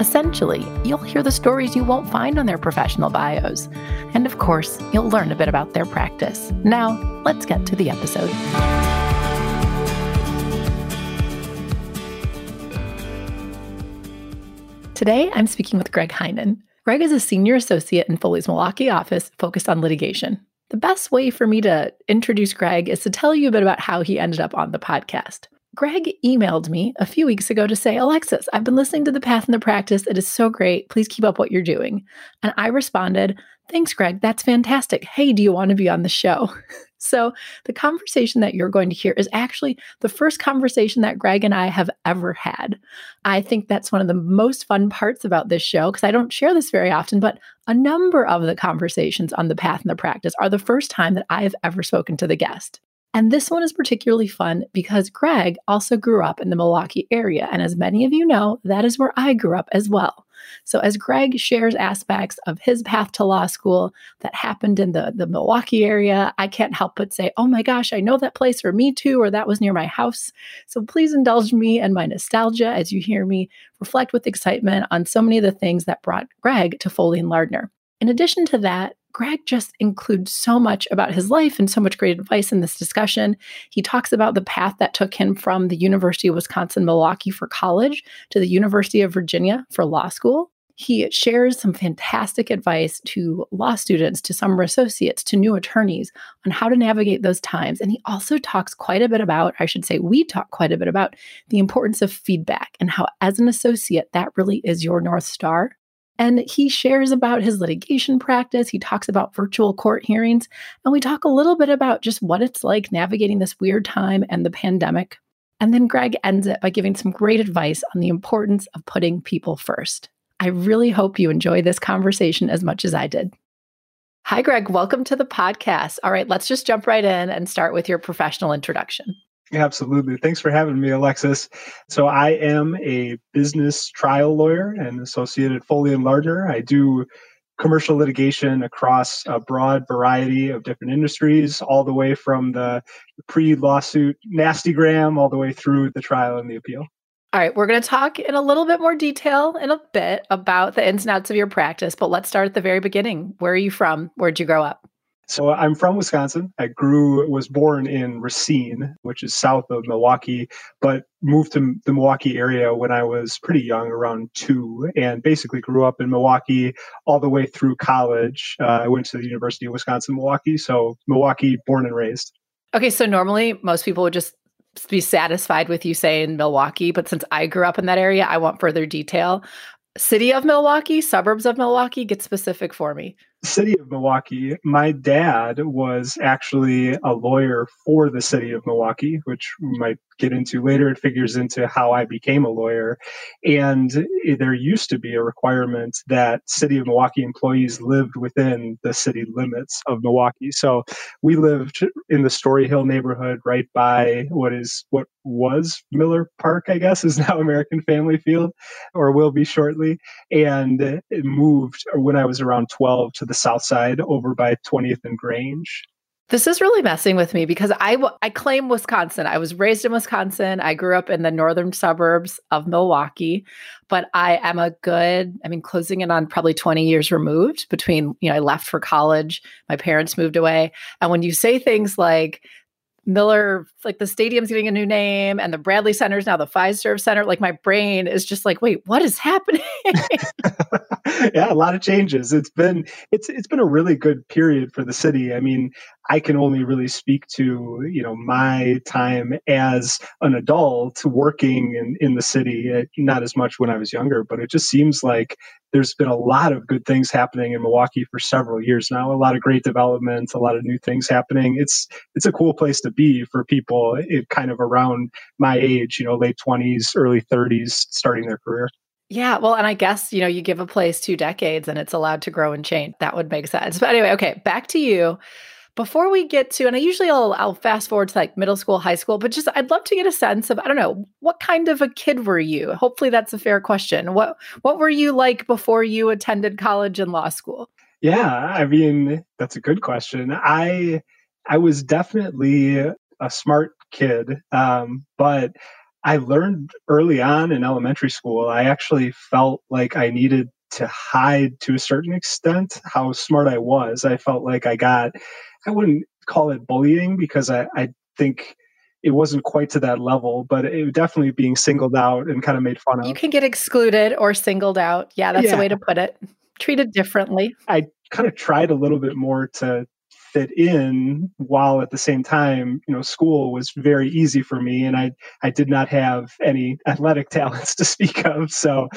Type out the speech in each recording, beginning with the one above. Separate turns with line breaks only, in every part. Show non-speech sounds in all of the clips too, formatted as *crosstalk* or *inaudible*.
Essentially, you'll hear the stories you won't find on their professional bios. And of course, you'll learn a bit about their practice. Now, let's get to the episode. Today, I'm speaking with Greg Heinen. Greg is a senior associate in Foley's Milwaukee office focused on litigation. The best way for me to introduce Greg is to tell you a bit about how he ended up on the podcast. Greg emailed me a few weeks ago to say, Alexis, I've been listening to the path and the practice. It is so great. Please keep up what you're doing. And I responded, Thanks, Greg. That's fantastic. Hey, do you want to be on the show? *laughs* so, the conversation that you're going to hear is actually the first conversation that Greg and I have ever had. I think that's one of the most fun parts about this show because I don't share this very often, but a number of the conversations on the path and the practice are the first time that I have ever spoken to the guest. And this one is particularly fun because Greg also grew up in the Milwaukee area. And as many of you know, that is where I grew up as well. So as Greg shares aspects of his path to law school that happened in the, the Milwaukee area, I can't help but say, oh my gosh, I know that place, or me too, or that was near my house. So please indulge me and my nostalgia as you hear me reflect with excitement on so many of the things that brought Greg to Foley and Lardner. In addition to that, Greg just includes so much about his life and so much great advice in this discussion. He talks about the path that took him from the University of Wisconsin Milwaukee for college to the University of Virginia for law school. He shares some fantastic advice to law students, to summer associates, to new attorneys on how to navigate those times. And he also talks quite a bit about, I should say, we talk quite a bit about the importance of feedback and how, as an associate, that really is your North Star and he shares about his litigation practice. He talks about virtual court hearings. And we talk a little bit about just what it's like navigating this weird time and the pandemic. And then Greg ends it by giving some great advice on the importance of putting people first. I really hope you enjoy this conversation as much as I did. Hi, Greg. Welcome to the podcast. All right, let's just jump right in and start with your professional introduction.
Absolutely. Thanks for having me, Alexis. So, I am a business trial lawyer and associated Foley and Lardner. I do commercial litigation across a broad variety of different industries, all the way from the pre lawsuit nastygram all the way through the trial and the appeal.
All right, we're going to talk in a little bit more detail in a bit about the ins and outs of your practice, but let's start at the very beginning. Where are you from? Where'd you grow up?
So I'm from Wisconsin. I grew, was born in Racine, which is south of Milwaukee, but moved to the Milwaukee area when I was pretty young, around two, and basically grew up in Milwaukee all the way through college. Uh, I went to the University of Wisconsin Milwaukee, so Milwaukee, born and raised.
Okay, so normally most people would just be satisfied with you saying Milwaukee, but since I grew up in that area, I want further detail. City of Milwaukee, suburbs of Milwaukee, get specific for me
city of Milwaukee, my dad was actually a lawyer for the city of Milwaukee, which might get into later. It figures into how I became a lawyer. And there used to be a requirement that city of Milwaukee employees lived within the city limits of Milwaukee. So we lived in the Story Hill neighborhood right by what is what was Miller Park, I guess, is *laughs* now American Family Field or will be shortly. And moved when I was around 12 to the south side over by 20th and Grange.
This is really messing with me because I, I claim Wisconsin. I was raised in Wisconsin. I grew up in the northern suburbs of Milwaukee, but I am a good, I mean, closing in on probably 20 years removed between, you know, I left for college, my parents moved away. And when you say things like, Miller, like the stadium's getting a new name and the Bradley Center is now the Fiserv Center. Like my brain is just like, wait, what is happening? *laughs*
yeah, a lot of changes. It's been it's it's been a really good period for the city. I mean, I can only really speak to you know my time as an adult working in, in the city. Eh, not as much when I was younger, but it just seems like there's been a lot of good things happening in Milwaukee for several years now. A lot of great development, a lot of new things happening. It's it's a cool place to be for people it, kind of around my age, you know, late twenties, early thirties, starting their career.
Yeah, well, and I guess, you know, you give a place two decades and it's allowed to grow and change. That would make sense. But anyway, okay, back to you. Before we get to, and I usually I'll, I'll fast forward to like middle school, high school, but just I'd love to get a sense of I don't know what kind of a kid were you. Hopefully that's a fair question. What what were you like before you attended college and law school?
Yeah, I mean that's a good question. I I was definitely a smart kid, um, but I learned early on in elementary school. I actually felt like I needed to hide to a certain extent how smart I was. I felt like I got, I wouldn't call it bullying because I, I think it wasn't quite to that level, but it definitely being singled out and kind of made fun of.
You can get excluded or singled out. Yeah, that's yeah. the way to put it. Treated differently.
I kind of tried a little bit more to fit in while at the same time you know school was very easy for me and i i did not have any athletic *laughs* talents to speak of so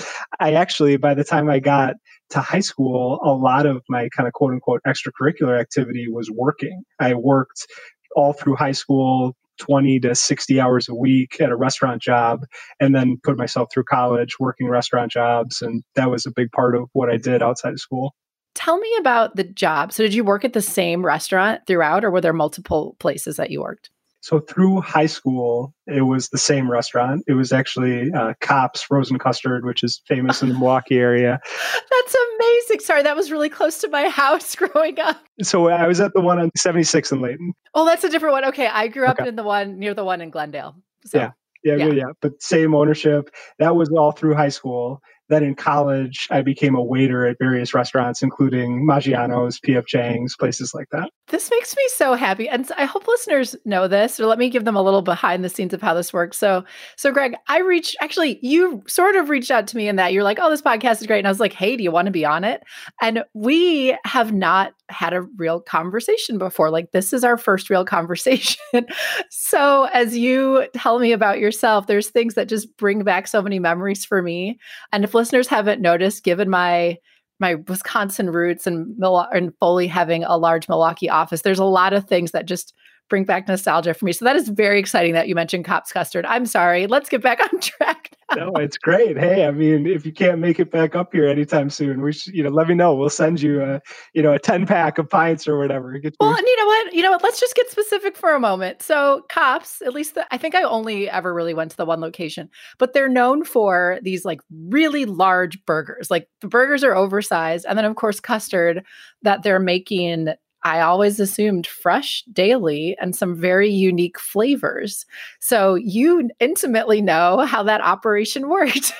i actually by the time i got to high school a lot of my kind of quote unquote extracurricular activity was working i worked all through high school 20 to 60 hours a week at a restaurant job and then put myself through college working restaurant jobs and that was a big part of what i did outside of school
Tell me about the job. So, did you work at the same restaurant throughout, or were there multiple places that you worked?
So, through high school, it was the same restaurant. It was actually uh, Kopp's Frozen Custard, which is famous in the Milwaukee area. *laughs*
That's amazing. Sorry, that was really close to my *laughs* house growing up.
So, I was at the one on 76 in Layton.
Oh, that's a different one. Okay. I grew up okay. in the one near the one in Glendale.
So. Yeah. Yeah, yeah, yeah. But same ownership. That was all through high school. Then in college, I became a waiter at various restaurants, including Maggiano's, P.F. Chang's, places like that.
This makes me so happy. And I hope listeners know this, or let me give them a little behind the scenes of how this works. So, so Greg, I reached, actually, you sort of reached out to me in that you're like, oh, this podcast is great. And I was like, hey, do you want to be on it? And we have not had a real conversation before. Like, this is our first real conversation. *laughs* so, as you tell me about yourself, there's things that just bring back so many memories for me. And if listeners haven't noticed, given my my Wisconsin roots and, Mil- and Foley having a large Milwaukee office, there's a lot of things that just bring back nostalgia for me. So that is very exciting that you mentioned Kopp's Custard. I'm sorry. Let's get back *laughs* on track.
Now. No, it's great. Hey, I mean, if you can't make it back up here anytime soon, we should, you know, let me know. We'll send you a, you know, a 10 pack of pints or whatever.
Get well, and you know what? You know what? Let's just get specific for a moment. So Kopp's, at least the, I think I only ever really went to the one location, but they're known for these like really large burgers. Like the burgers are oversized. And then of course, custard that they're making I always assumed fresh daily and some very unique flavors. So you intimately know how that operation *laughs* worked.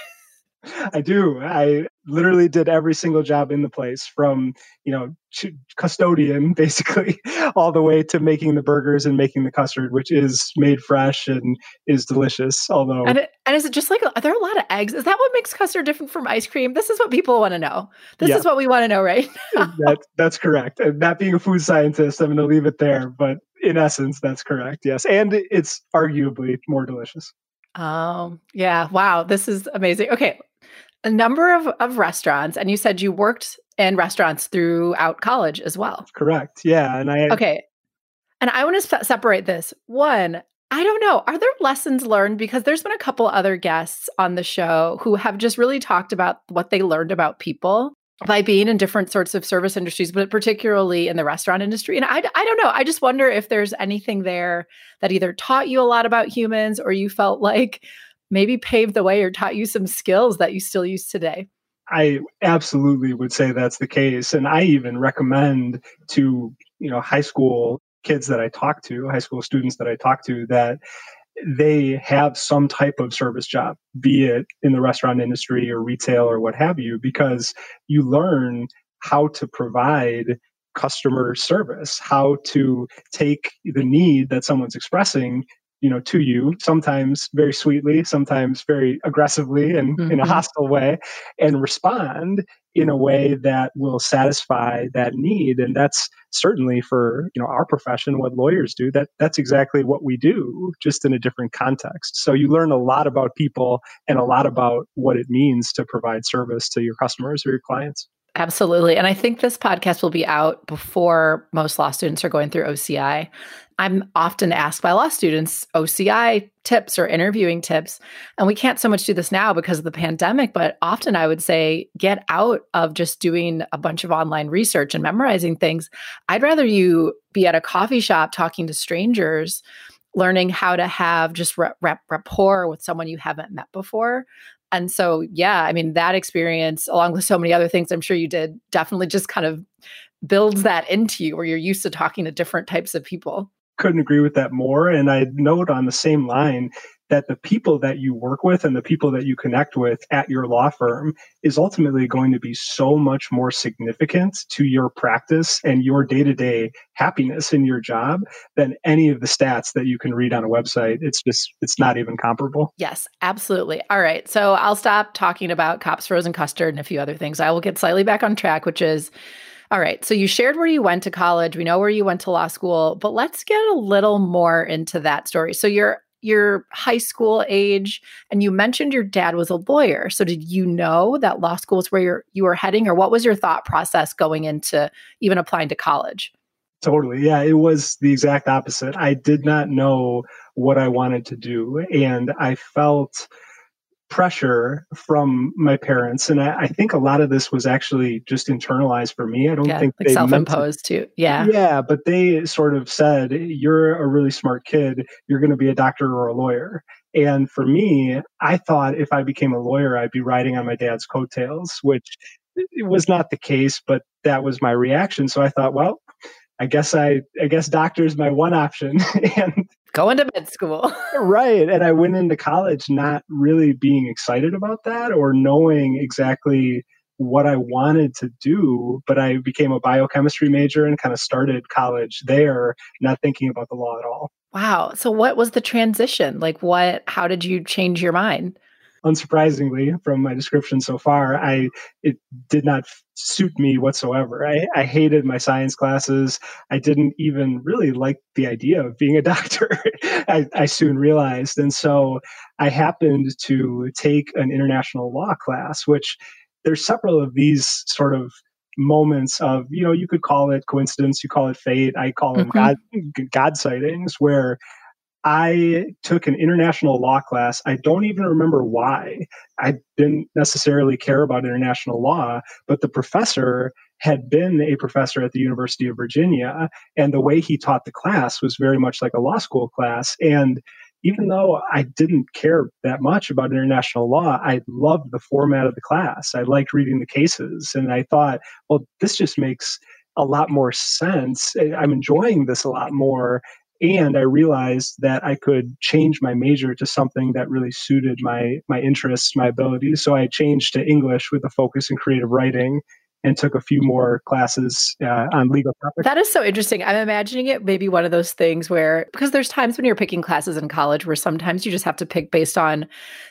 I do. I literally did every single job in the place from, you know, custodian *laughs* basically all the way to making the burgers and making the custard, which is made fresh and is delicious. Although,
and, it, and is it just like, are there a lot of eggs? Is that what makes custard different from ice cream? This is what people want to know. This yeah. is what we want to know, right? *laughs* *laughs*
that, that's correct. And not being a food scientist, I'm going to leave it there. But in essence, that's correct. Yes. And it's arguably more delicious.
Oh, yeah. Wow. This is amazing. Okay a number of, of restaurants, and you said you worked in restaurants throughout college as well.
Correct. Yeah. And I.
Okay. And I want to separate this. One, I don't know. Are there lessons learned? Because there's been a couple other guests on the show who have just really talked about what they learned about people by being in different sorts of service industries, but particularly in the restaurant industry. And I, I don't know. I just wonder if there's anything there that either taught you a lot about humans or you felt like maybe paved the way or taught you some skills that you still use today?
I absolutely would say that's the case. And I even recommend to, you know, high school kids that I talk to, high school students that I talk to, that they have some type of service job, be it in the restaurant industry or retail or what have you, because you learn how to provide customer service, how to take the need that someone's expressing you know to you sometimes very sweetly sometimes very aggressively and mm-hmm. in a mm-hmm. hostile way and respond in a way that will satisfy that need and that's certainly for you know our profession what lawyers do that that's exactly what we do just in a different context so you learn a lot about people and a lot about what it means to provide service to your customers or your clients
Absolutely. And I think this podcast will be out before most law students are going through OCI. I'm often asked by law students OCI tips or interviewing tips. And we can't so much do this now because of the pandemic, but often I would say get out of just doing a bunch of online research and memorizing things. I'd rather you be at a coffee shop talking to strangers, learning how to have just rapport with someone you haven't met before. And so, yeah, I mean, that experience, along with so many other things I'm sure you did, definitely just kind of builds that into you where you're used to talking to different types of people
couldn't agree with that more. And I note on the same line that the people that you work with and the people that you connect with at your law firm is ultimately going to be so much more significant to your practice and your day to day happiness in your job than any of the stats that you can read on a website. It's just, it's not even comparable.
Yes, absolutely. All right. So I'll stop talking about Kopp's, frozen custard and a few other things. I will get slightly back on track, which is all right. So you shared where you went to college. We know where you went to law school, but let's get a little more into that story. So you're your high school age and you mentioned your dad was a lawyer. So did you know that law school is where you're, you were heading or what was your thought process going into even applying to college?
Totally. Yeah, it was the exact opposite. I did not know what I wanted to do and I felt pressure from my parents and I, I, think a lot of this was actually just internalized for me. I don't
yeah,
think
like
they
self-imposed too yeah.
Yeah but they sort of said you're a really smart kid. You're going to be a doctor or a lawyer. And for me i thought if i became a lawyer i'd be riding on my dad's coattails which it was not the case but that was my reaction. So i thought well I guess I I guess doctor is my one option. *laughs* And
going to med school. *laughs*
right. And I went into college not really being excited about that or knowing exactly what I wanted to do, but I became a biochemistry major and kind of started college there, not thinking about the law at all.
Wow. So what was the transition? Like what how did you change your mind?
Unsurprisingly from my description so far i it did not suit me whatsoever. I, I hated my science classes. I didn't even really like the idea of being a *laughs* doctor I, I soon realized. And so i happened to take an international law class which there's several of these sort of moments of you know you could call it coincidence you call it fate i call them mm-hmm. god god sightings where I took an international law class. I don't even remember why. I didn't necessarily care about international law, but the professor had been a professor at the University of Virginia. And the way he taught the class was very much like a law school class. And even though I didn't care that much about international law, I loved the format of the class. I liked reading the cases. And I thought, well, this just makes a lot more sense. I'm enjoying this a lot more and I realized that I could change my major to something that really suited my my interests, my abilities. So I changed to English with a focus in creative writing and took a few more classes uh, on legal topics.
That is so interesting. I'm imagining it maybe one of those things where, because there's times when you're picking classes in college where sometimes you just have to pick based on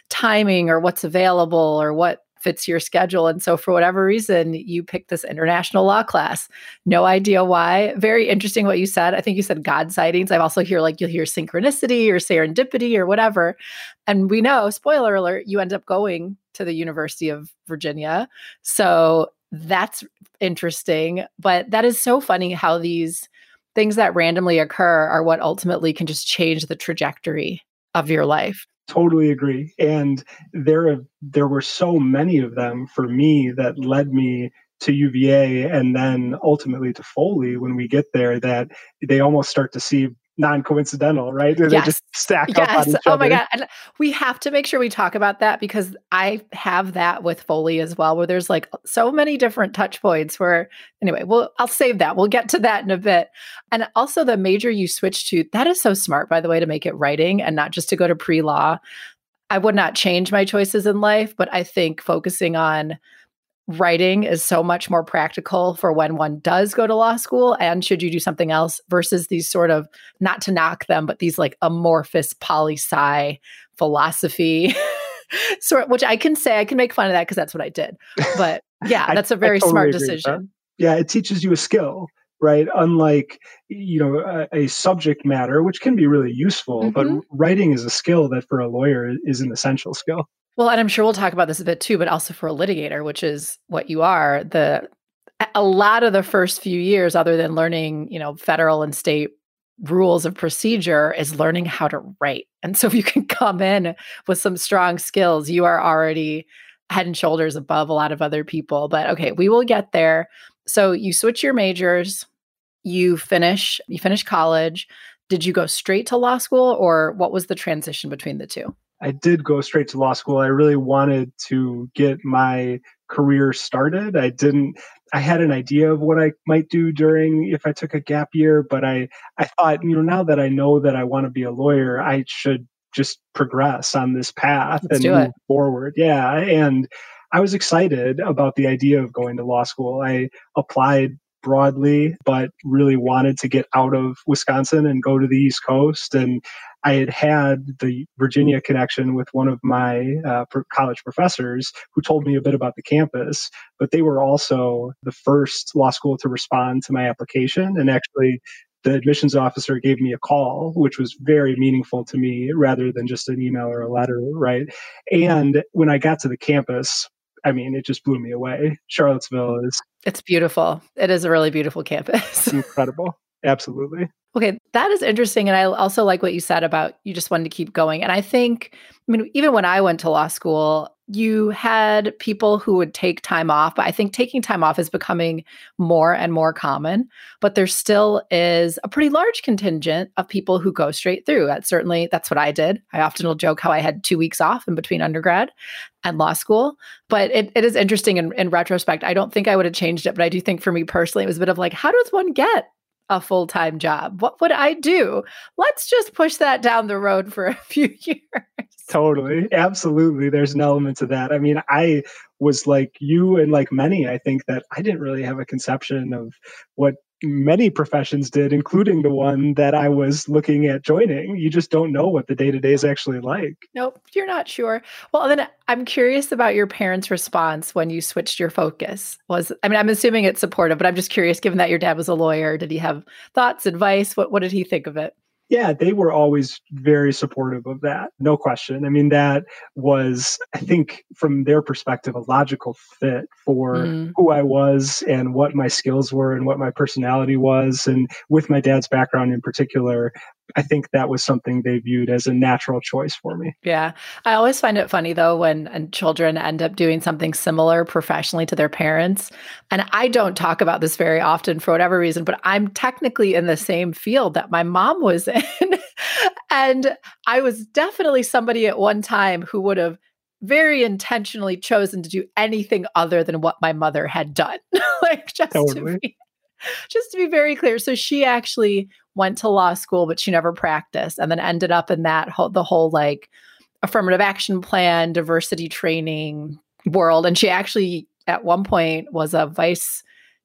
timing or what's available or what fits your schedule. And so, for whatever reason, you picked this international law class. No idea why. Very interesting what you said. I think you said God sightings. I've also hear like you'll hear synchronicity or serendipity or whatever. And we know, spoiler alert, you end up going to the University of Virginia. So, that's interesting. But that is so funny how these things that randomly occur are what ultimately can just change the trajectory of your life
totally agree. And there there were so many of them for me that led me to UVA and then ultimately to Foley when we get there that they almost start to see non-coincidental, right? Yes. They just stack yes. up on each
oh
other.
Oh my god. And we have to make sure we talk about that because I have that with Foley as well, where there's like so many different touch points where anyway, well, I'll save that. We'll get to that in a bit. And also the major you switch to, that is so smart, by the way, to make it writing and not just to go to pre-law. I would not change my choices in life, but I think focusing on writing is so much more practical for when one does go to law school and should you do something else versus these sort of not to knock them but these like amorphous poli sci philosophy *laughs* sort which I can say I can make fun of that because that's what I did. But *laughs* yeah that's a very totally smart decision.
yeah it teaches you a skill right? Unlike you know a, a, subject matter which can be really useful mm-hmm. but writing is a skill that for a lawyer is an essential skill
Well, and I'm sure we'll talk about this a bit too, but also for a litigator, which is what you are, the a lot of the first few years, other than learning, you know, federal and state rules of procedure, is learning how to write. And so if you can *laughs* come in with some strong skills, you are already head and shoulders above a lot of other people. But okay, we will get there. So you switch your majors, you finish, you finish college. Did you go straight to law school or what was the transition between the two?
I did go straight to law school. I really wanted to get my career started. I didn't I had an idea of what I might do during if I took a gap year, but I I thought, you know, now that I know that I want to be a lawyer, I should just progress on this path
Let's
and move forward. Yeah, and I was excited about the idea of going to law school. I applied broadly, but really wanted to get out of Wisconsin and go to the East Coast. And I had had the Virginia mm-hmm. connection with one of my uh, college professors who told me a bit about the campus, but they were also the first law school to respond to my application and actually the admissions officer gave me a call, which was very meaningful to me rather than just an email or a letter, right? Mm-hmm. And when I got to the campus, I mean, it just blew me away. Charlottesville mm-hmm. is
It's beautiful. It is a really beautiful campus. *laughs*
incredible. Absolutely.
Okay, that is interesting. And I also like what you said about you just wanted to keep going. And I think, I mean, even when I went to law school, you had people who would take time off, but I think taking time off is becoming more and more common. But there still is a pretty large contingent of people who go straight through. That's certainly that's what I did. I often will joke how I had two weeks off in between undergrad and law school. But it, it is interesting in, in retrospect. I don't think I would have changed it, but I do think for me personally, it was a bit of like, how does one get a full time job. What would I do? Let's just push that down the road for a *laughs* few years.
Totally. Absolutely. There's an element to that. I mean, I was like you and like many, I think that I didn't really have a conception of what many professions did, including the one that I was looking at joining. You just don't know what the day to day is actually like.
Nope, you're not sure. Well, then I'm curious about your parents' response when you switched your focus. Was I mean, I'm assuming it's supportive, but I'm just curious. Given that your dad was a lawyer, did he have thoughts, advice? What What did he think of it?
Yeah, they were always very supportive of that. No question. I mean, that was, I think, from their perspective, a logical fit for mm. who I was and what my skills were and what my personality was. And with my dad's background in particular, I think that was something they viewed as a natural choice for me.
Yeah. I always find it funny though when children end up doing something similar professionally to their parents. And I don't talk about this very often for whatever reason, but I'm technically in the same field that my mom was *laughs* in. and I was definitely somebody at one time who would have very intentionally chosen to do anything other than what my mother had done. *laughs* like just totally. to be just to be very clear. So she actually went to law school, but she never practiced and then ended up in that whole, the whole like affirmative action plan, diversity training world. And she actually, at one point, was a vice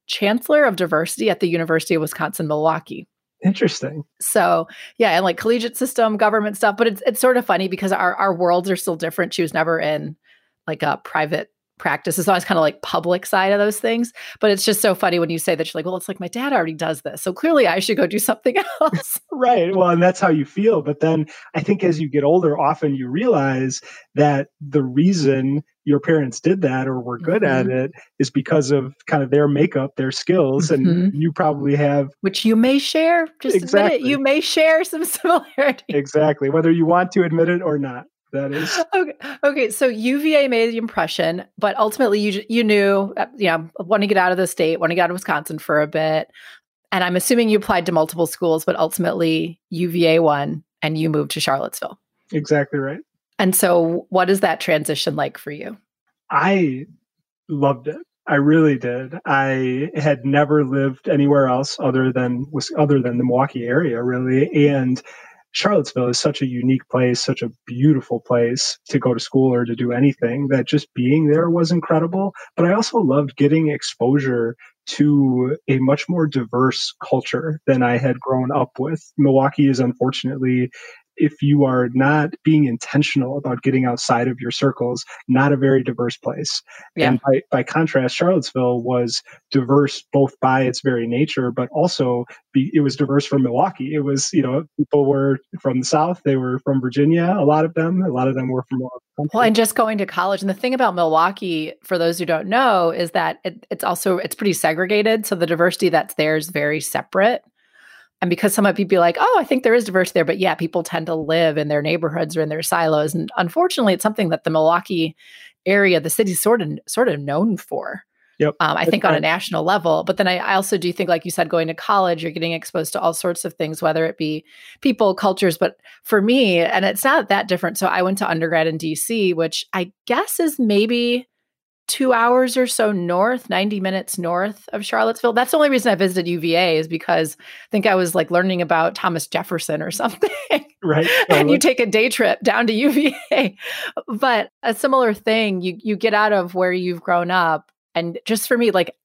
chancellor of diversity at the University of Wisconsin Milwaukee.
Interesting.
So yeah, and like collegiate system, government stuff, but it's it's sort of funny because our our worlds are still different. She was never in like a private practice. is always kind of like public side of those things. But it's just so funny when you say that you're like, well, it's like my dad already does this. So clearly I should go do something *laughs* else.
right. Well, and that's how you feel. But then I think as you get older, often you realize that the reason your parents did that or were good mm-hmm. at it is because of kind of their makeup, their skills, mm-hmm. and you probably have
which you may share. Just exactly. admit it. You may share some *laughs* similarities.
Exactly, whether you want to admit it or not that is. *laughs*
Okay. Okay. So UVA made the impression, but ultimately you you knew, uh, you know, want to get out of the state, want to get out of Wisconsin for a bit, and I'm assuming you applied to multiple schools, but ultimately UVA won, and you moved to Charlottesville.
Exactly right.
And so, what is that transition like for you?
I loved it. I really did. I had never lived anywhere else other than was other than the Milwaukee area, really, and Charlottesville is such a unique place, such a beautiful place to go to school or to do anything that just being there was incredible. But I also loved getting exposure to a much more diverse culture than I had grown up with. Milwaukee is unfortunately if you are not being intentional about getting outside of your circles, not a very diverse place. Yeah. And by, by contrast, Charlottesville was diverse both by its very nature, but also be, it was diverse from Milwaukee. It was, you know, people were from the South, they were from Virginia, a lot of them, a lot of them were from.
Well, and just going to college. And the thing about Milwaukee, for those who don't know, is that it, it's also, it's pretty segregated. So the diversity that's there is very separate. And because some might be like, oh, I think there is diversity there, but yeah, people tend to live in their neighborhoods or in their silos. And unfortunately, it's something that the Milwaukee area, the city's sort of sort of known for.
Yep.
Um, I think on a national level. But then I, I, also do think, like you said, going to college, you're getting exposed to all sorts of things, whether it be people, cultures. But for me, and it's not that different. So I went to undergrad in DC, which I guess is maybe two hours or so north, 90 minutes north of Charlottesville. That's the only reason I visited UVA is because I think I was like learning about Thomas Jefferson or *laughs* something.
Right. *laughs*
Oh, and you take a day trip down to UVA. *laughs* but a similar thing, you you get out of where you've grown up. And just for me, like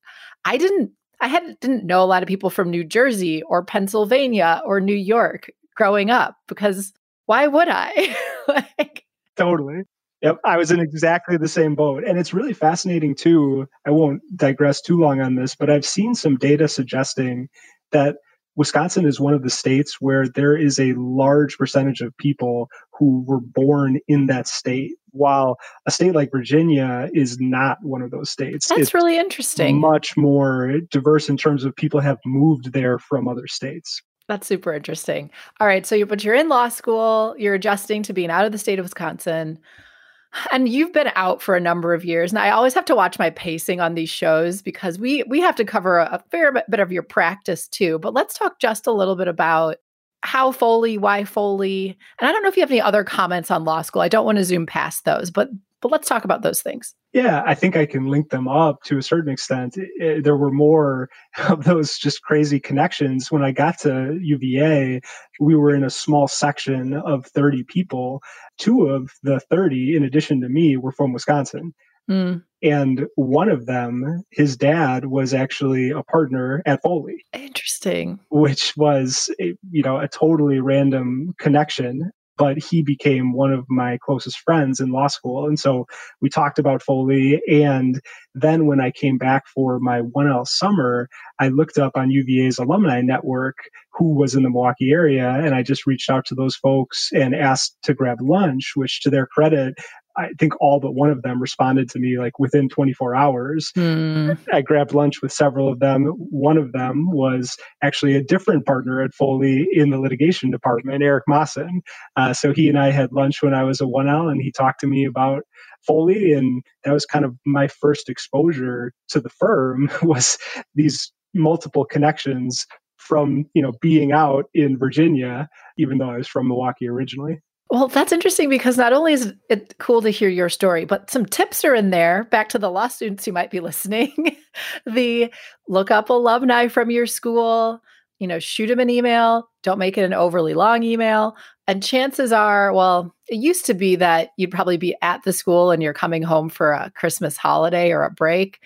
I didn't I had didn't know a lot of people from New Jersey or Pennsylvania or New York growing up because why would I?
like Totally. Yep, I was in exactly the same boat. And it's really fascinating too. I won't digress too long on this, but I've seen some data suggesting that Wisconsin is one of the states where there is a large percentage of people who were born in that state, while a state like Virginia is not one of those states.
That's it's really interesting.
Much more diverse in terms of people have moved there from other states.
That's super interesting. All right, so you but you're in law school, you're adjusting to being out of the state of Wisconsin. And you've been out for a number of years, and I always have to watch my pacing on these shows because we we have to cover a, fair bit of your practice too. But let's talk just a little bit about how Foley, why Foley, and I don't know if you have any other comments on law school. I don't want to zoom past those, but but let's talk about those things.
Yeah, I think I can link them up to a certain extent. It, there were more *laughs* of those just crazy connections. When I got to UVA, we were in a small section of 30 people. Two of the 30, in addition to me, were from Wisconsin. Mm. And one of them, his dad was actually a partner at Foley.
Interesting.
Which was, a, you know, a totally random connection but he became one of my closest friends in law school. And so we talked about Foley. And then when I came back for my 1L summer, I looked up on UVA's alumni network who was in the Milwaukee area. And I just reached out to those folks and asked to grab lunch, which to their credit, I think all but one of them responded to me like within 24 hours. Mm. I grabbed lunch with several of them. One of them was actually a different partner at Foley in the litigation department, Eric Mawson. Uh, so he and I had lunch when I was a 1L, and he talked to me about Foley, and that was kind of my first exposure to the firm *laughs* was these multiple connections from you know being out in Virginia, even though I was from Milwaukee originally.
Well, that's interesting because not only is it cool to hear your story, but some tips are in there. Back to the law students who might be *laughs* listening. the look up alumni from your school, you know, shoot them an email. Don't make it an overly long email. And chances are, well, it used to be that you'd probably be at the school and you're coming home for a Christmas holiday or a break.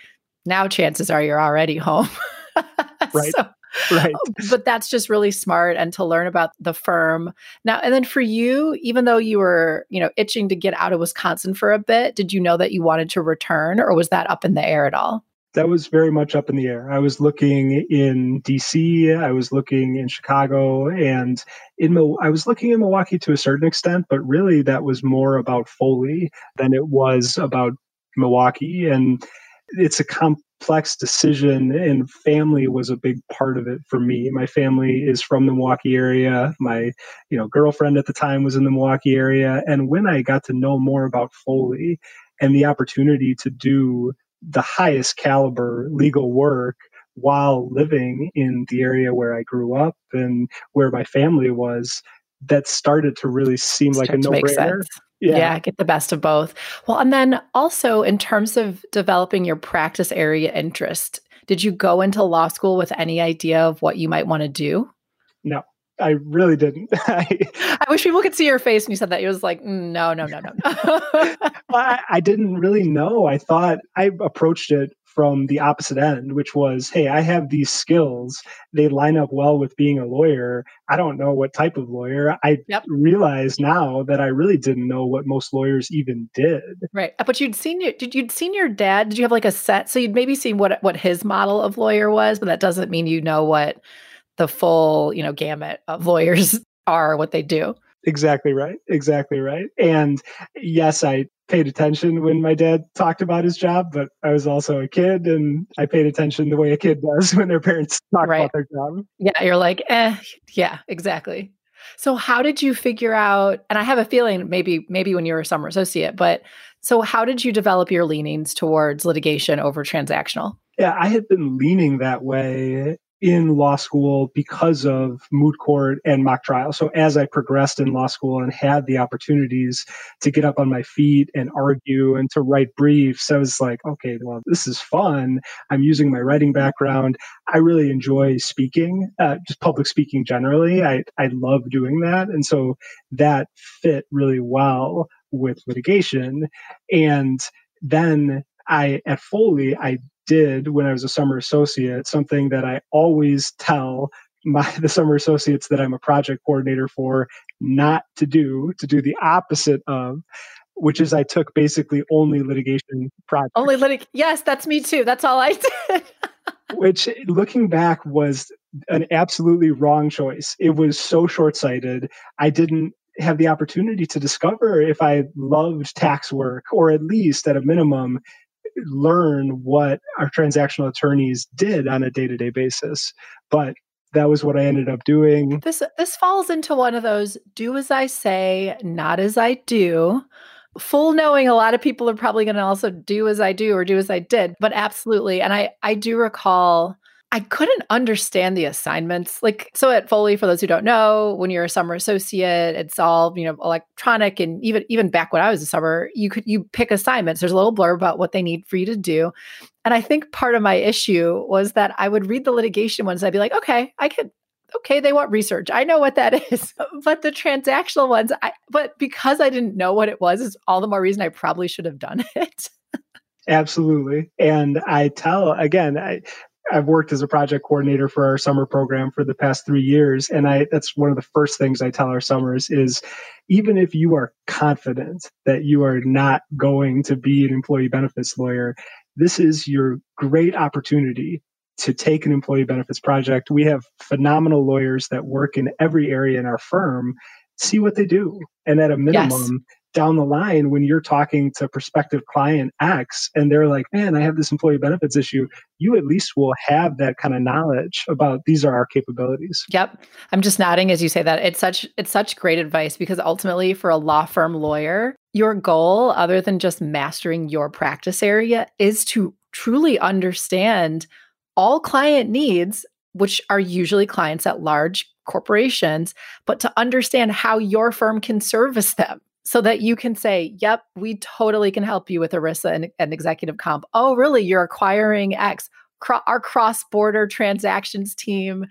Now, chances are you're already home. *laughs*
right. So *laughs* right.
Oh, but that's just really smart and to learn about the firm. Now, and then for you, even though you were, you know, itching to get out of Wisconsin for a bit, did you know that you wanted to return or was that up in the air at all?
That was very much up in the air. I was looking in DC, I was looking in Chicago, and in Mil- I was looking in Milwaukee to a certain extent, but really that was more about Foley than it was about Milwaukee. And it's a comp complex decision and family was a big part of it for me. My family is from the milwaukee area. My you know girlfriend at the time was in the milwaukee area. And when i got to know more about foley and the opportunity to do the highest caliber legal work while living in the area where i grew up and where my family was that started to really seem like a no-brainer
yeah. yeah. get the best of both. Well, and then also in terms of developing your practice area interest, did you go into law school with any idea of what you might want to do?
No, I really didn't. *laughs*
I wish people could see your face when you said that. It was like, mm, no, no, no, no, no. *laughs*
I, I didn't really know. I thought I approached it from the opposite end, which was, hey, I have these skills. They line up well with being a lawyer. I don't know what type of lawyer. I yep. realize now that I really didn't know what most lawyers even did.
Right. Uh, but you'd seen your did you'd seen your dad? Did you have like a set? So you'd maybe seen what what his model of lawyer was, but that doesn't mean you know what the full, you know, gamut of *laughs* lawyers are, what they do.
Exactly right. Exactly right. And yes, I paid attention when my dad talked about his job, but I was also a kid and I paid attention the way a kid does *laughs* when their parents talk right. about their job.
Yeah, you're like, eh, yeah, exactly. So how did you figure out and I have a feeling maybe maybe when you were a summer associate, but so how did you develop your leanings towards litigation over transactional?
Yeah, I had been leaning that way in law school because of moot court and mock trial. So as I progressed in law school and had the opportunities to get up on my feet and argue and to write briefs, I was like, okay, well, this is fun. I'm using my writing background. I really enjoy speaking, uh, just public speaking generally. I, I love doing that. And so that fit really well with litigation. And then I, at Foley, I did when I was a summer associate, something that I always tell my *laughs* the summer associates that I'm a project coordinator for not to do, to do the opposite of, which is I took basically only litigation projects.
Only litig yes, that's me too. That's all I *laughs* did.
which looking back was an absolutely wrong choice. It was so short-sighted. I didn't have the opportunity to discover if I loved tax work or at least at a minimum learn what our transactional attorneys did on a day-to-day basis but that was what I ended up doing.
This this falls into one of those do as I say, not as I do. Full knowing a lot of people are probably going to also do as I do or do as I did, but absolutely. And I I do recall I couldn't understand the assignments. Like, so at Foley, for those who don't know, when you're a summer associate, it's all, you know, electronic. And even, even back when I was a summer, you could, you pick assignments. There's a little blurb about what they need for you to do. And I think part of my issue was that I would read the litigation ones. I'd be like, okay, I could, okay, they want research. I know what that *laughs* is. but the transactional ones, I, but because I didn't know what it was, is all the more reason I probably should have done *laughs* it.
Absolutely. And I tell again, I, I've worked as a project coordinator for our summer program for the past three years. And I, that's one of the first things I tell our summers is even if you are confident that you are not going to be an employee benefits lawyer, this is your great opportunity to take an employee benefits project. We have phenomenal lawyers that work in every area in our firm. See what they do. And at a minimum, yes down the line when you're talking to prospective client X and they're like, man, I have this employee benefits issue, you at least will have that kind of knowledge about these are our capabilities.
Yep. I'm just nodding as you say that. It's such it's such great advice because ultimately for a law firm lawyer, your goal other than just mastering your practice area is to truly understand all client needs which are usually clients at large corporations, but to understand how your firm can service them so that you can say, yep, we totally can help you with ERISA and, and executive comp. Oh, really? You're acquiring X. Cro- our cross-border transactions team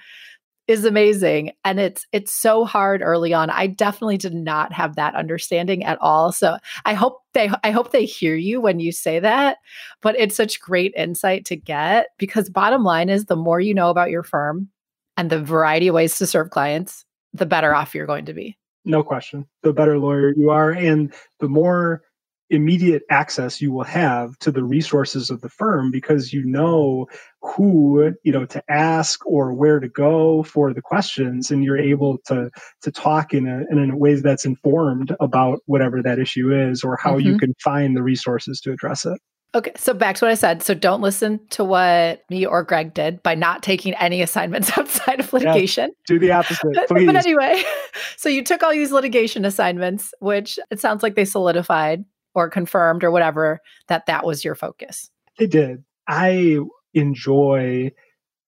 is amazing and it's it's so hard early on i definitely did not have that understanding at all so i hope they i hope they hear you when you say that but it's such great insight to get because bottom line is the more you know about your firm and the variety of ways to serve clients the better off you're going to be
no question. The better lawyer you are, and the more immediate access you will have to the resources of the firm because you know who you know to ask or where to go for the questions and you're able to to talk in a, in a way that's informed about whatever that issue is or how mm-hmm. you can find the resources to address it
Okay, so back to what I said. So don't listen to what me or Greg did by not taking any assignments *laughs* outside of litigation. Yeah,
do the opposite, *laughs* please.
but anyway, *laughs* so you took all these litigation assignments, which it sounds like they solidified or confirmed or whatever that that was your focus.
They did. I enjoy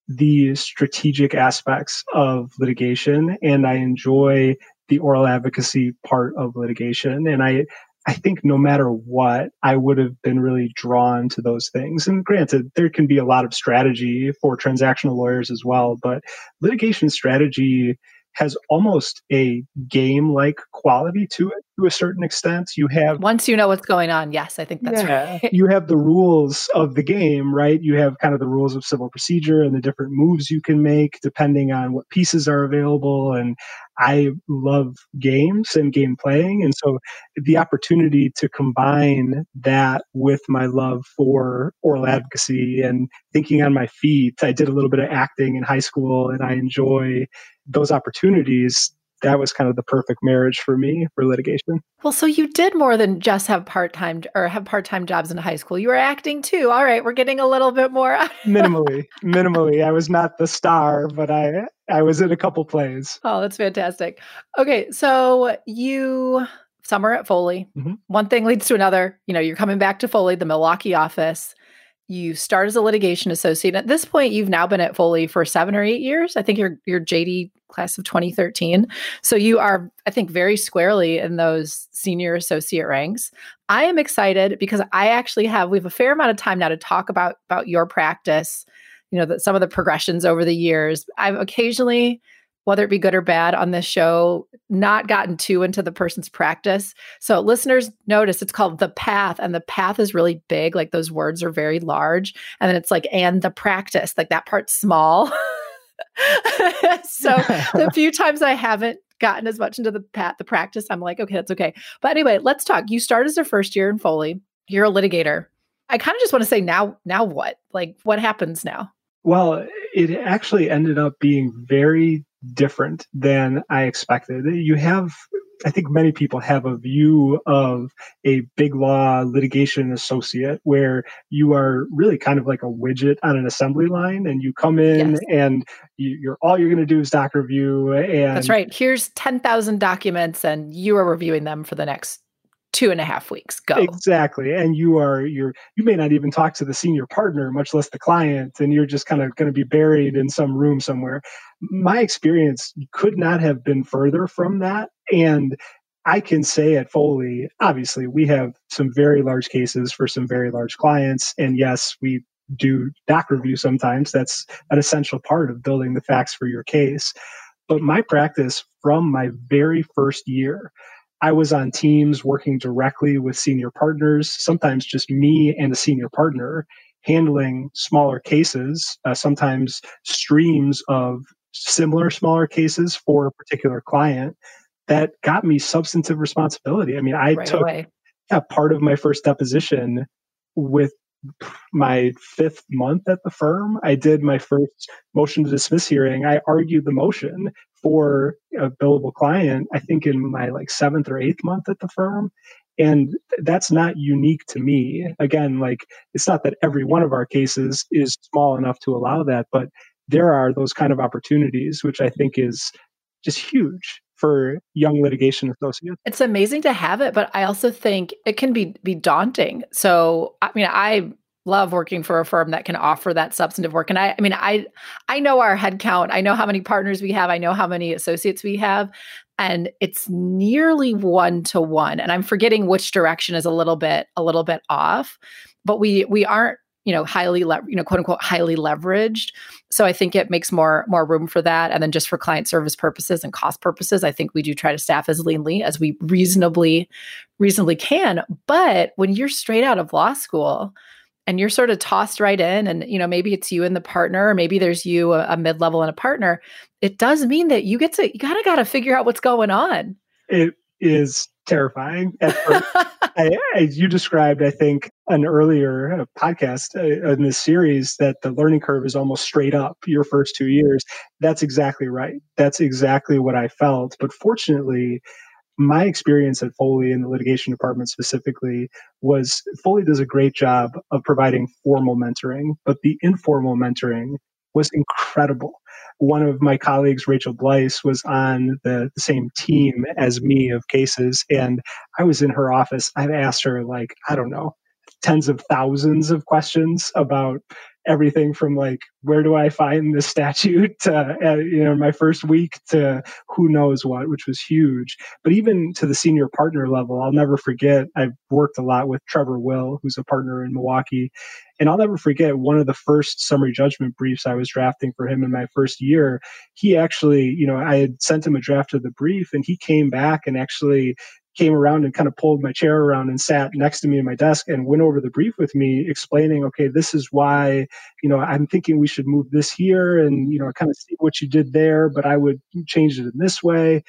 the strategic aspects of litigation and I enjoy the oral advocacy part of litigation and I I think no matter what, I would have been really drawn to those things. And granted, there can be a lot of strategy for transactional lawyers as well, but litigation strategy has almost a game like quality to it to a certain extent. You have
once you know what's going on, yes, I think that's yeah, right.
you have the rules of the game, right? You have kind of the rules of civil procedure and the different moves you can make depending on what pieces are available and I love games and game playing. And so the opportunity to combine that with my love for oral advocacy and thinking on my feet. I did a little bit of acting in high school and I enjoy those opportunities that was kind of the perfect marriage for me for litigation.
Well, so you did more than just have part time or have part time jobs in high school. You were acting too. All right, we're getting a little bit more.
minimally, minimally. I was not the star, but I I was in a couple plays.
Oh, that's fantastic. Okay, so you summer at Foley. Mm-hmm. One thing leads to another. You know, you're coming back to Foley, the Milwaukee office you start as a litigation associate. At this point, you've now been at Foley for seven or eight years. I think you're you're JD class of 2013. So you are, I think, very squarely in those senior associate ranks. I am excited because I actually have we have a fair amount of time now to talk about about your practice. You know, that some of the progressions over the years. I've occasionally whether it be good or bad on this show, not gotten too into the person's practice. So listeners notice it's called the path, and the path is really big. Like those words are very large. And then it's like, and the practice, like that part's small. *laughs* so the *laughs* few times I haven't gotten as much into the path, the practice, I'm like, okay, that's okay. But anyway, let's talk. You start as a first year in Foley. You're a litigator. I kind of just want to say now, now what? Like, what happens now?
Well, it actually ended up being very different than I expected. You have, I think many people have a view of a big law litigation associate where you are really kind of like a widget on an assembly line and you come in yes. and you, are all you're going to do is doc review. And
that's right. Here's 10,000 documents and you are reviewing them for the next two and a half weeks go
exactly and you are you're you may not even talk to the senior partner much less the client and you're just kind of going to be buried in some room somewhere my experience could not have been further from that and I can say at Foley, obviously, we have some very large cases for some very large clients. And yes, we do doc review sometimes. That's an essential part of building the facts for your case. But my practice from my very first year I was on teams working directly with senior partners, sometimes just me and a senior partner handling smaller cases, uh, sometimes streams of similar smaller cases for a particular client that got me substantive responsibility. I mean, I right took yeah, part of my first deposition with my fifth month at the firm. I did my first motion to dismiss hearing. I argued the motion for a billable client, I think in my like seventh or eighth month at the firm. And that's not unique to me. Again, like it's not that every one of our cases is small enough to allow that, but there are those kind of opportunities, which I think is just huge for young litigation associates.
It's amazing to have it, but I also think it can be be daunting. So, I mean, I love working for a firm that can offer that substantive work and I I mean I I know our headcount. I know how many partners we have. I know how many associates we have and it's nearly 1 to 1 and I'm forgetting which direction is a little bit a little bit off. But we we aren't you know highly le- you know quote unquote highly leveraged so i think it makes more more room for that and then just for client service purposes and cost purposes i think we do try to staff as leanly as we reasonably reasonably can but when you're straight out of law school and you're sort of tossed right in and you know maybe it's you and the partner or maybe there's you a, a mid-level and a partner it does mean that you get to you gotta gotta figure out what's going on.
It is terrifying. *laughs* I, as you described i think an earlier uh, podcast uh, in this series that the learning curve is almost straight up your first two years. That's exactly right. That's exactly what i felt. But fortunately my experience at Foley in the litigation department specifically was Foley does a great job of providing formal mentoring, but the informal mentoring was incredible. One of my colleagues, Rachel Blise, was on the, the same team as me of cases, and I was in her office. I've asked her, like, I don't know, tens of thousands of questions about everything from like where do I find the statute *laughs* to uh, you know my first week to who knows what, which was huge. But even to the senior partner level, I'll never forget. I've worked a lot with Trevor Will, who's a partner in Milwaukee, and I'll never forget one of the first summary judgment briefs I was drafting for him in my first year. He actually, you know, I had sent him a draft of the brief, and he came back and actually came around and kind of pulled my chair around and sat next to me in my desk and went over the brief with me explaining okay this is why you know i'm thinking we should move this here and you know kind of see what you did there but i would change it in this way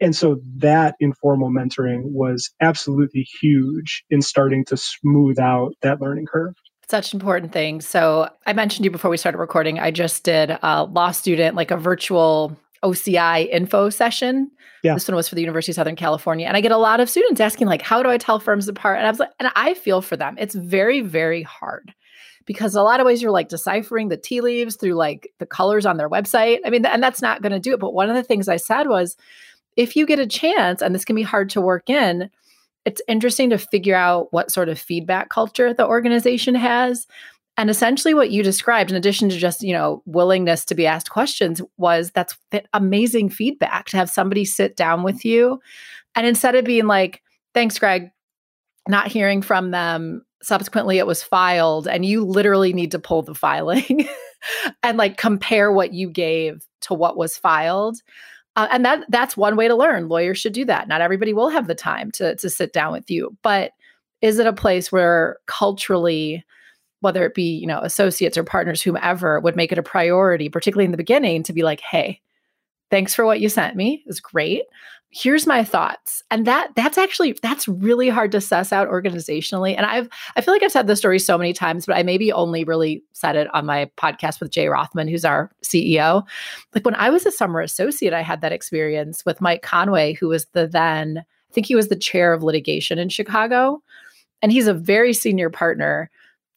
and so that informal mentoring was absolutely huge in starting to smooth out that learning curve
such important thing. So I mentioned you before we started recording. I just did a law student, like a virtual OCI info session. Yeah. This one was for the University of Southern California. And I get a lot of students asking, like, how do I tell firms apart? And I was like, and I feel for them. It's very, very hard because a lot of ways you're like deciphering the tea leaves through like the colors on their website. I mean, and that's not going to do it. But one of the things I said was if you get a chance, and this can be hard to work in, it's interesting to figure out what sort of feedback culture the organization has and essentially what you described in addition to just you know willingness to be asked questions was that's amazing feedback to have somebody sit down with you. And instead of being like thanks greg not hearing from them subsequently it was filed and you literally need to pull the filing *laughs* and like compare what you gave to what was filed. Uh, and that that's one way to learn. Lawyers should do that. Not everybody will have the time to to sit down with you. But is it a place where culturally whether it be you know associates or partners whomever would make it a priority particularly in the beginning to be like hey thanks for what you sent me. It was great. Here's my thoughts. And that that's actually that's really hard to suss out organizationally. And i've i feel like i've said this story so many times but i maybe only really said it on my podcast with jay rothman who's our ceo like when i was a summer associate i had that experience with mike conway who was the then i think he was the chair of litigation in chicago. And he's a very senior partner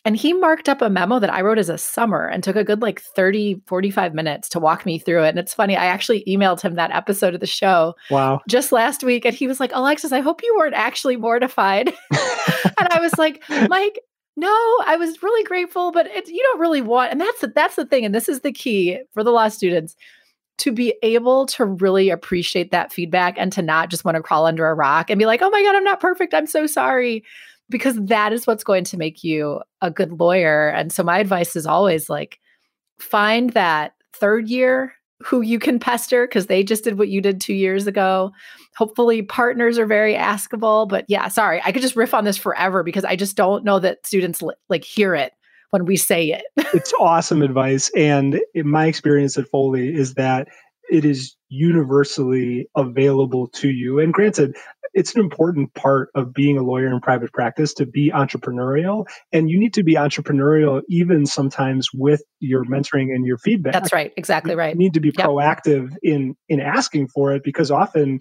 and he marked up a memo that I wrote as a summer and took a good like 30, 45 minutes to walk me through it. And it's funny, I actually emailed him that episode of the show.
Wow.
Just last week. And he was like, Alexis, I hope you weren't actually mortified. *laughs* and I was like, Mike, no, I was really grateful, but it, you don't really want, and that's the, that's the thing. And this is the key for the law students to be able to really appreciate that feedback and to not just want to crawl under a rock and be like, oh my God, I'm not perfect. I'm so sorry because that is what's going to make you a good lawyer. And so my advice is always like find that third year who you can pester because they just did what you did two years ago. Hopefully, partners are very askable. But yeah, sorry, I could just riff on this forever because I just don't know that students like hear it when we say it.
it's awesome advice. And in my experience at Foley is that it is universally available to you. And granted, it's an important part of being a lawyer in private practice to be entrepreneurial and you need to be entrepreneurial even sometimes with your mentoring and your feedback
that's right exactly right
you need to be yep. proactive in in asking for it because often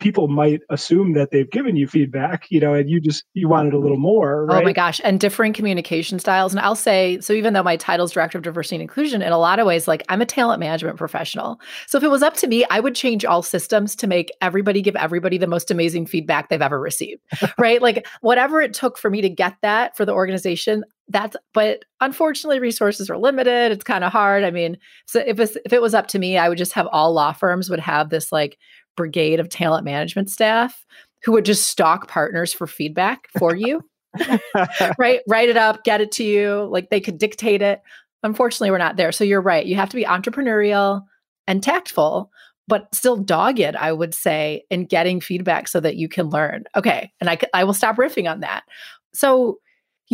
people might assume that they've given you feedback, you know, and you just you wanted a little more. Oh right?
Oh my gosh, and differing communication styles. And I'll say, so even though my title is director of diversity and inclusion, in a lot of ways, like I'm a talent management professional. So if it was up to me, I would change all systems to make everybody give everybody the most amazing feedback they've ever received. *laughs* right? Like whatever it took for me to get that for the organization, that's but unfortunately resources are limited it's kind of hard i mean so if, if it was up to me i would just have all law firms would have this like brigade of talent management staff who would just stalk partners for feedback for you. *laughs* right? Write it up, get it to you. Like they could dictate it. Unfortunately, we're not there. So you're right. You have to be entrepreneurial and tactful, but still dogged, I would say, in getting feedback so that you can learn. Okay. And I, I will stop riffing on that. So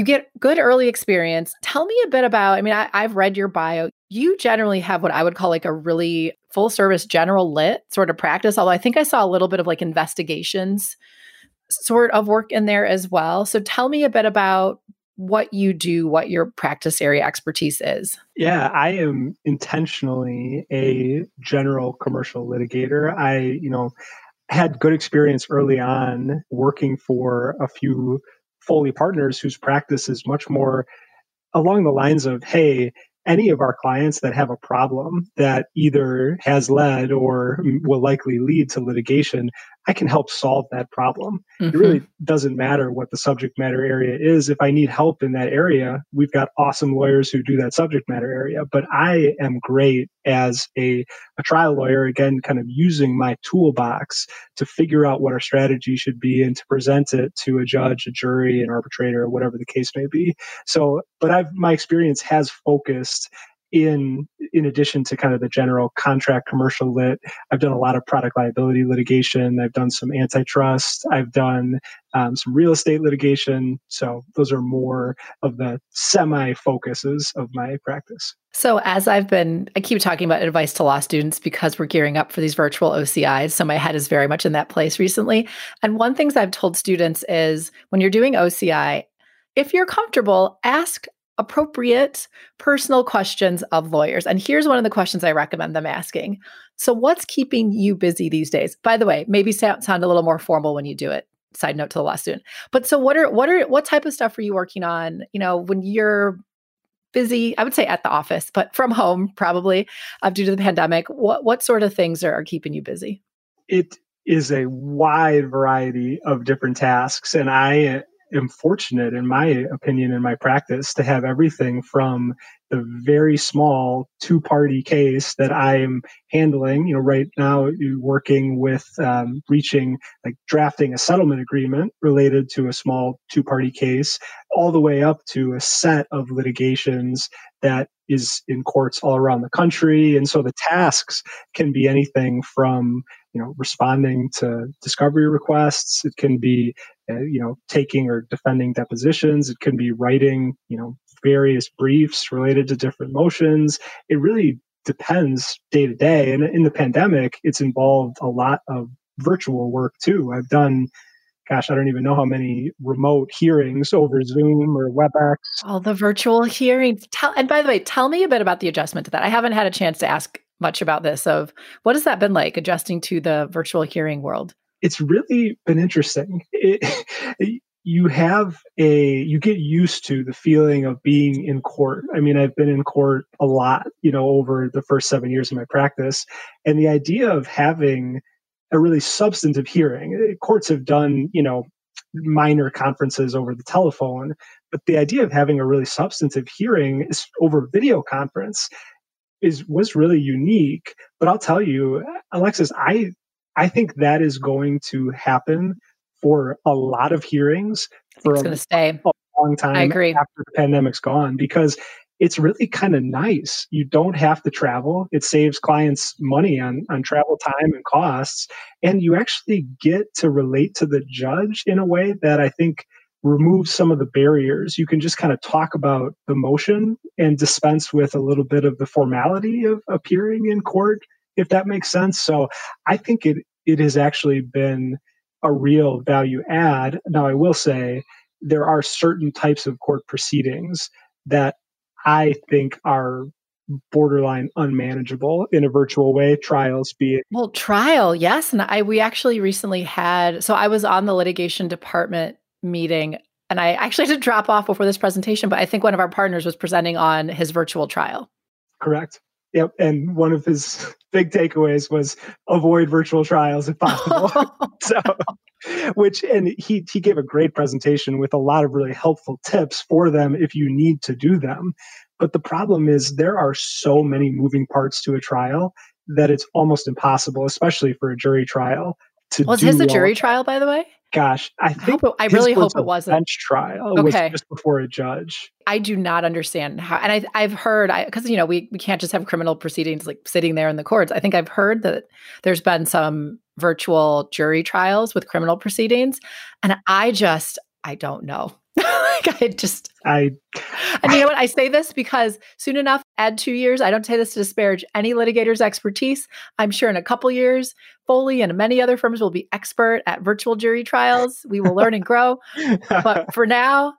you get good early experience. Tell me a bit about, I mean, I, I've read your bio. You generally have what I would call like a really full service general lit sort of practice, although I think I saw a little bit of like investigations sort of work in there as well. So tell me a bit about what you do, what your practice area expertise is.
Yeah, I am intentionally a general commercial litigator. I, you know, had good experience early on working for a few Foley partners whose practice is much more along the lines of, hey, any of our clients that have a problem that either has led or will likely lead to litigation, I can help solve that problem. Mm-hmm. It really doesn't matter what the subject matter area is. If I need help in that area, we've got awesome lawyers who do that subject matter area. But I am great as a, a trial lawyer, again, kind of using my toolbox to figure out what our strategy should be and to present it to a judge, a jury, an arbitrator, whatever the case may be. So, but I've my experience has focused in in addition to kind of the general contract commercial lit i've done a lot of product liability litigation. I've done some antitrust. I've done um, some real estate litigation. So those are more of the semi focuses of my practice.
So as i've been i keep talking about advice to law students because we're gearing up for these virtual ocis so my head is very much in that place recently. And one things i've told students is when you're doing oci if you're comfortable ask appropriate personal questions of lawyers. And here's one of the questions I recommend them asking. So, what's keeping you busy these days? By the way, maybe sound, sound a little more formal when you do it. Side note to the law student. But so, what are what are what type of stuff are you working on? You know, when you're busy, I would say at the office, but from home probably uh, due to the pandemic. What what sort of things are, are keeping you busy?
It is a wide variety of different tasks, and I am fortunate, in my opinion, in my practice, to have everything from the very small two party case that I'm handling, you know, right now working with um, reaching, like drafting a settlement agreement related to a small two party case, all the way up to a set of litigations that is in courts all around the country. And so the tasks can be anything from, you know, responding to discovery requests. It can be uh, you know, taking or defending depositions. It can be writing, you know, various briefs related to different motions. It really depends day to day. And in the pandemic, it's involved a lot of virtual work too. I've done gosh, I don't even know how many remote hearings over Zoom or WebEx.
All the virtual hearings. Tell, and by the way, tell me a bit about the adjustment to that. I haven't had a chance to ask much about this. Of what has that been like adjusting to the virtual hearing world?
it's really been interesting. It, you have a you get used to the feeling of being in court. I mean, I've been in court a lot, you know, over the first 7 years of my practice, and the idea of having a really substantive hearing. Eh, courts have done, you know, minor conferences over the telephone, but the idea of having a really substantive hearing is over video conference is was really unique. But I'll tell you, Alexis, I I think that is going to happen for a lot of hearings for
it's going to stay
a long time
I agree.
after the pandemic's gone because it's really kind of nice. You don't have to travel. It saves clients money on, on travel time and costs. And you actually get to relate to the judge in a way that I think removes some of the barriers. You can just kind of talk about the motion and dispense with a little bit of the formality of appearing in court, if that makes sense. So I think it it has actually been a real value add. Now, I will say there are certain types of court proceedings that I think are borderline unmanageable in a virtual way trials be it
well trial yes and i we actually recently had so i was on the litigation department meeting and i actually had to drop off before this presentation but i think one of our partners was presenting on his virtual trial
correct Yep. And one of his *laughs* big takeaways was avoid virtual trials if possible. *laughs* *laughs* so, which, and he, he gave a great presentation with a lot of really helpful tips for them if you need to do them. But the problem is there are so many moving parts to a trial that it's almost impossible, especially for a jury trial. To
was his a jury trial, by the way?
Gosh, I think
I, I really hope it wasn't
bench trial. Okay. Was just before a judge.
I do not understand how, and I, have heard because you know we we can't just have criminal proceedings like sitting there in the courts. I think I've heard that there's been some virtual jury trials with criminal proceedings, and I just I don't know. *laughs* like I just
I
and you know what I say this because soon enough, add two years. I don't say this to disparage any litigator's expertise. I'm sure in a couple years, Foley and many other firms will be expert at virtual jury trials. We will learn and grow. But *laughs* for now,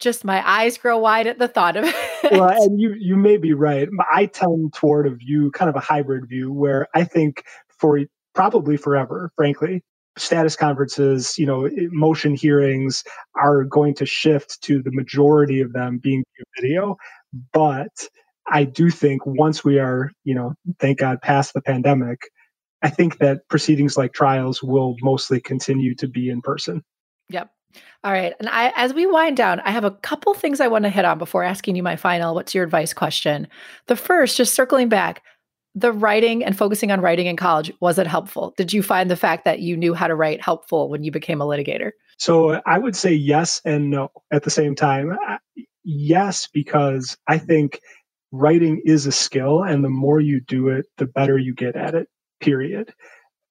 just my eyes grow wide at the thought of *laughs* it.
well, and you you may be right. I tend toward a view, kind of a hybrid view, where I think for probably forever, frankly, status conferences, you know, motion hearings are going to shift to the majority of them being video. But I do think once we are, you know, thank God past the pandemic, I think that proceedings like trials will mostly continue to be in person.
Yep. All right. And I, as we wind down, I have a couple things I want to hit on before asking you my final what's your advice question. The first, just circling back, the writing and focusing on writing in college, was it helpful? Did you find the fact that you knew how to write helpful when you became a litigator?
So I would say yes and no at the same time. Yes, because I think writing is a skill, and the more you do it, the better you get at it, period.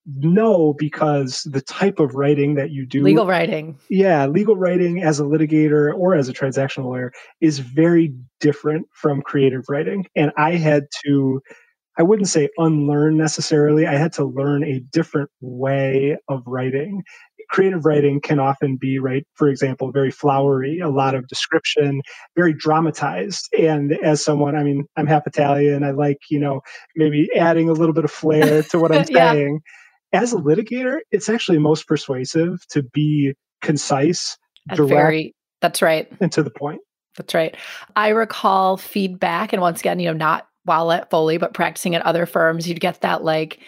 No, because the type of writing that you do
legal writing.
Yeah, legal writing as a litigator or as a transactional lawyer is very different from creative writing. And I had to I wouldn't say unlearn necessarily. I had to learn a different way of writing. Creative writing can often be, right, for example, very flowery, a lot of description, very dramatized. And as someone, I mean, I'm half Italian, I like, you know, maybe adding a little bit of flair to what I'm *laughs* yeah. saying. As a litigator, it's actually most persuasive to be concise, direct, very,
that's right.
And to the point.
That's right. I recall feedback, and once again, you know, not while at Foley, but practicing at other firms, you'd get that like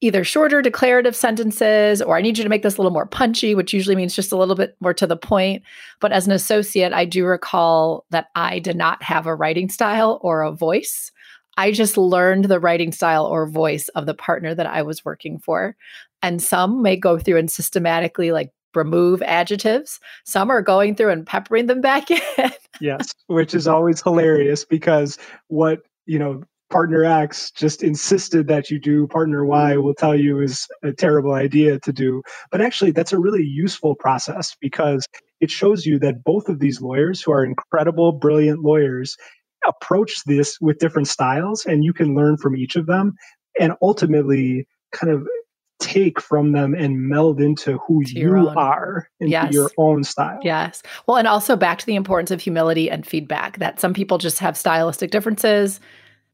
either shorter declarative sentences or I need you to make this a little more punchy, which usually means just a little bit more to the point. But as an associate, I do recall that I did not have a writing style or a voice. I just learned the writing style or voice of the partner that I was working for. And some may go through and systematically like remove adjectives. Some are going through and peppering them back *laughs* in.
yes, which is always hilarious because what you know, partner X just insisted that you do, partner Y will tell you is a terrible idea to do. But actually, that's a really useful process because it shows you that both of these lawyers, who are incredible, brilliant lawyers, approach this with different styles, and you can learn from each of them and ultimately kind of take from them and meld into who you are into yes. your own style.
Yes. Well, and also back to the importance of humility and feedback that some people just have stylistic differences.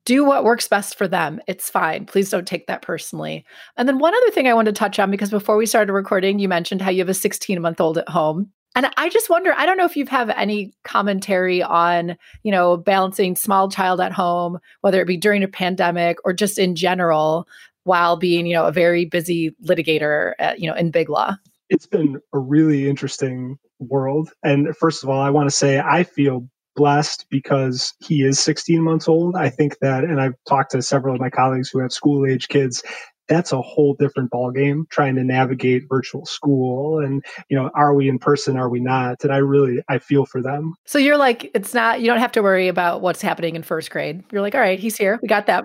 Do what works best for them. It's fine. Please don't take that personally. And then one other thing I wanted to touch on because before we started recording, you mentioned how you have a 16 month old at home. And I just wonder, I don't know if you have any commentary on, you know, balancing small child at home, whether it be during a pandemic or just in general, while being, you know, a very busy litigator, at, you know, in big law?
It's been a really interesting world. And first of all, I want to say I feel blessed because he is 16 months old. I think that, and I've talked to several of my colleagues who have school age kids, that's a whole different ballgame trying to navigate virtual school and you know are we in person are we not? And i really i feel for them.
So you're like it's not you don't have to worry about what's happening in first grade. You're like all right he's here. We got that.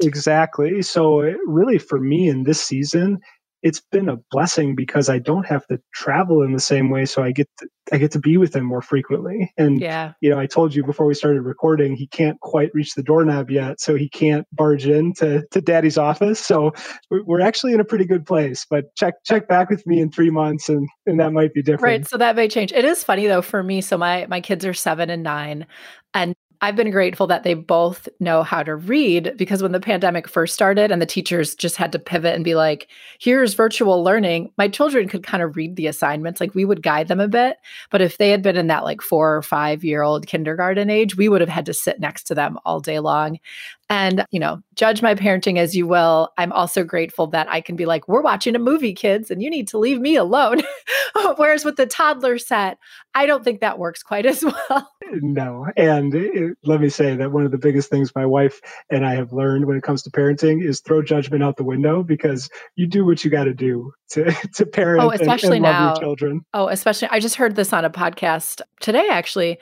*laughs*
Exactly. So really for me in this season it's been a blessing because I don't have to travel in the same way. So I get to, I get to be with him more frequently. And yeah, you know, I told you before we started recording, he can't quite reach the doorknob yet, so he can't barge in to, to Daddy's office. So we're actually in a pretty good place. But check check back with me in three months, and and that might be different.
Right. So that may change. It is funny though for me. So my my kids are seven and nine, and I've been grateful that they both know how to read because when the pandemic first started and the teachers just had to pivot and be like, here's virtual learning, my children could kind of read the assignments. Like we would guide them a bit. But if they had been in that like four or five year old kindergarten age, we would have had to sit next to them all day long. And, you know, judge my parenting as you will. I'm also grateful that I can be like, we're watching a movie, kids, and you need to leave me alone. *laughs* Whereas with the toddler set, I don't think that works quite as *laughs* well.
No. And it, let me say that one of the biggest things my wife and I have learned when it comes to parenting is throw judgment out the window because you do what you got to do to *laughs* to parent oh, especially and, and now, children.
Oh, especially I just heard this on a podcast today actually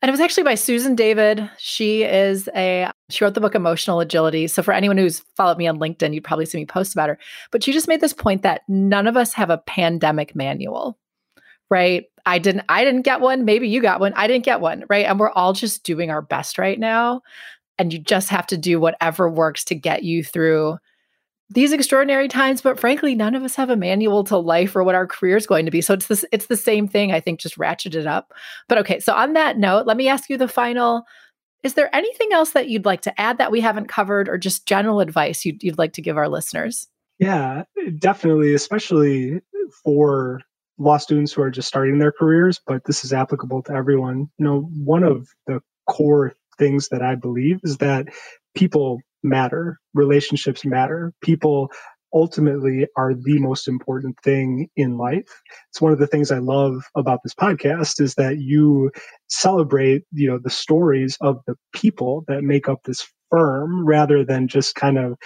and it was actually by Susan David. She is a she wrote the book Emotional Agility. So for anyone who's followed me on LinkedIn, you'd probably see me post about her. But she just made this point that none of us have a pandemic manual. Right? I didn't I didn't get one, maybe you got one. I didn't get one, right? And we're all just doing our best right now. And you just have to do whatever works to get you through these extraordinary times but frankly none of us have a manual to life or what our career is going to be. So it's this it's the same thing i think just ratcheted up. But okay so on that note let me ask you the final is there anything else that you'd like to add that we haven't covered or just general advice you'd, you'd like to give our listeners?
Yeah definitely especially for law students who are just starting their careers but this is applicable to everyone. You know one of the core things that i believe is that people matter relationships matter people ultimately are the most important thing in life. It's one of the things I love about this podcast is that you celebrate, you know, the stories of the people that make up this firm rather than just kind of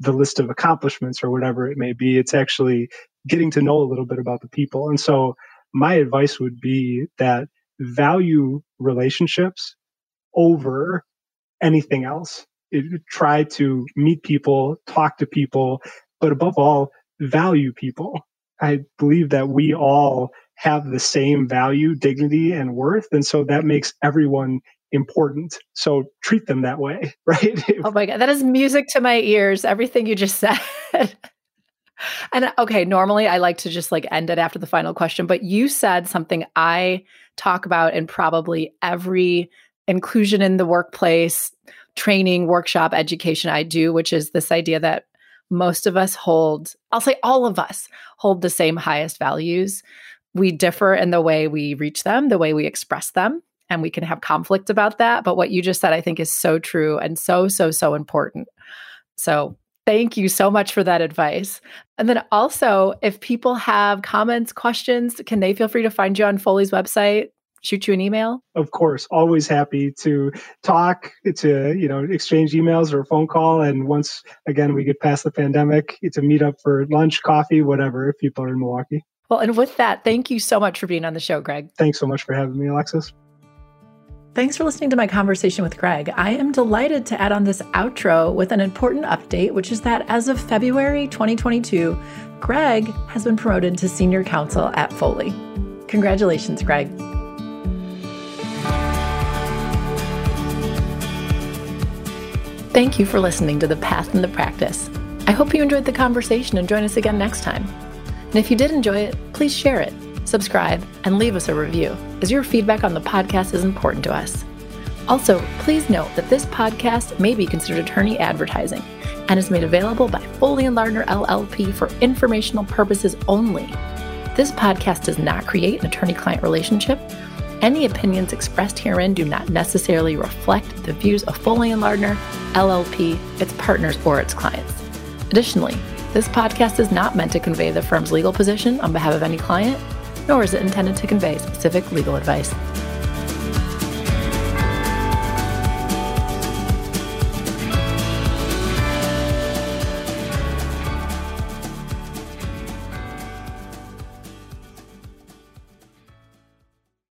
the list of accomplishments or whatever it may be. It's actually getting to know a little bit about the people. And so my advice would be that value relationships over anything else. Try to meet people, talk to people, but above all, value people. I believe that we all have the same value, dignity, and worth. And so that makes everyone important. So treat them that way, *laughs* right? *laughs*
oh my God. That is music to my ears, everything you just *laughs* said. and okay, normally I like to just like end it after the final question, but you said something I talk about in probably every inclusion in the workplace training, workshop, education I do, which is this idea that most of us hold, I'll say all of us hold the same highest values. We differ in the way we reach them, the way we express them, and we can have conflict about that. But what you just said, I think, is so true and so, so, so important. So thank you so much for that advice. And then also, if people have comments, questions, can they feel free to find you on Foley's website? Shoot you an email?
Of course, always happy to talk, to you know, exchange emails or a phone call. And once again we get past the pandemic, to meet up for lunch, coffee, whatever. If people are in Milwaukee.
Well, and with that, thank you so much for being on the show, Greg.
Thanks so much for having me, Alexis.
Thanks for listening to my conversation with Greg. I am delighted to add on this outro with an important update, which is that as of February 2022, Greg has been promoted to senior counsel at Foley. Congratulations, Greg. Thank you for listening to The Path and the Practice. I hope you enjoyed the conversation and join us again next time. And if you did enjoy it, please share it, subscribe, and leave us a review, as your feedback on the podcast is important to us. Also, please note that this podcast may be considered attorney advertising and is made available by Foley and Lardner LLP for informational purposes only. This podcast does not create an attorney client relationship any opinions expressed herein do not necessarily reflect the views of Foley and Lardner, LLP, its partners, or its clients. Additionally, this podcast is not meant to convey the firm's legal position on behalf of any client, nor is it intended to convey specific legal advice.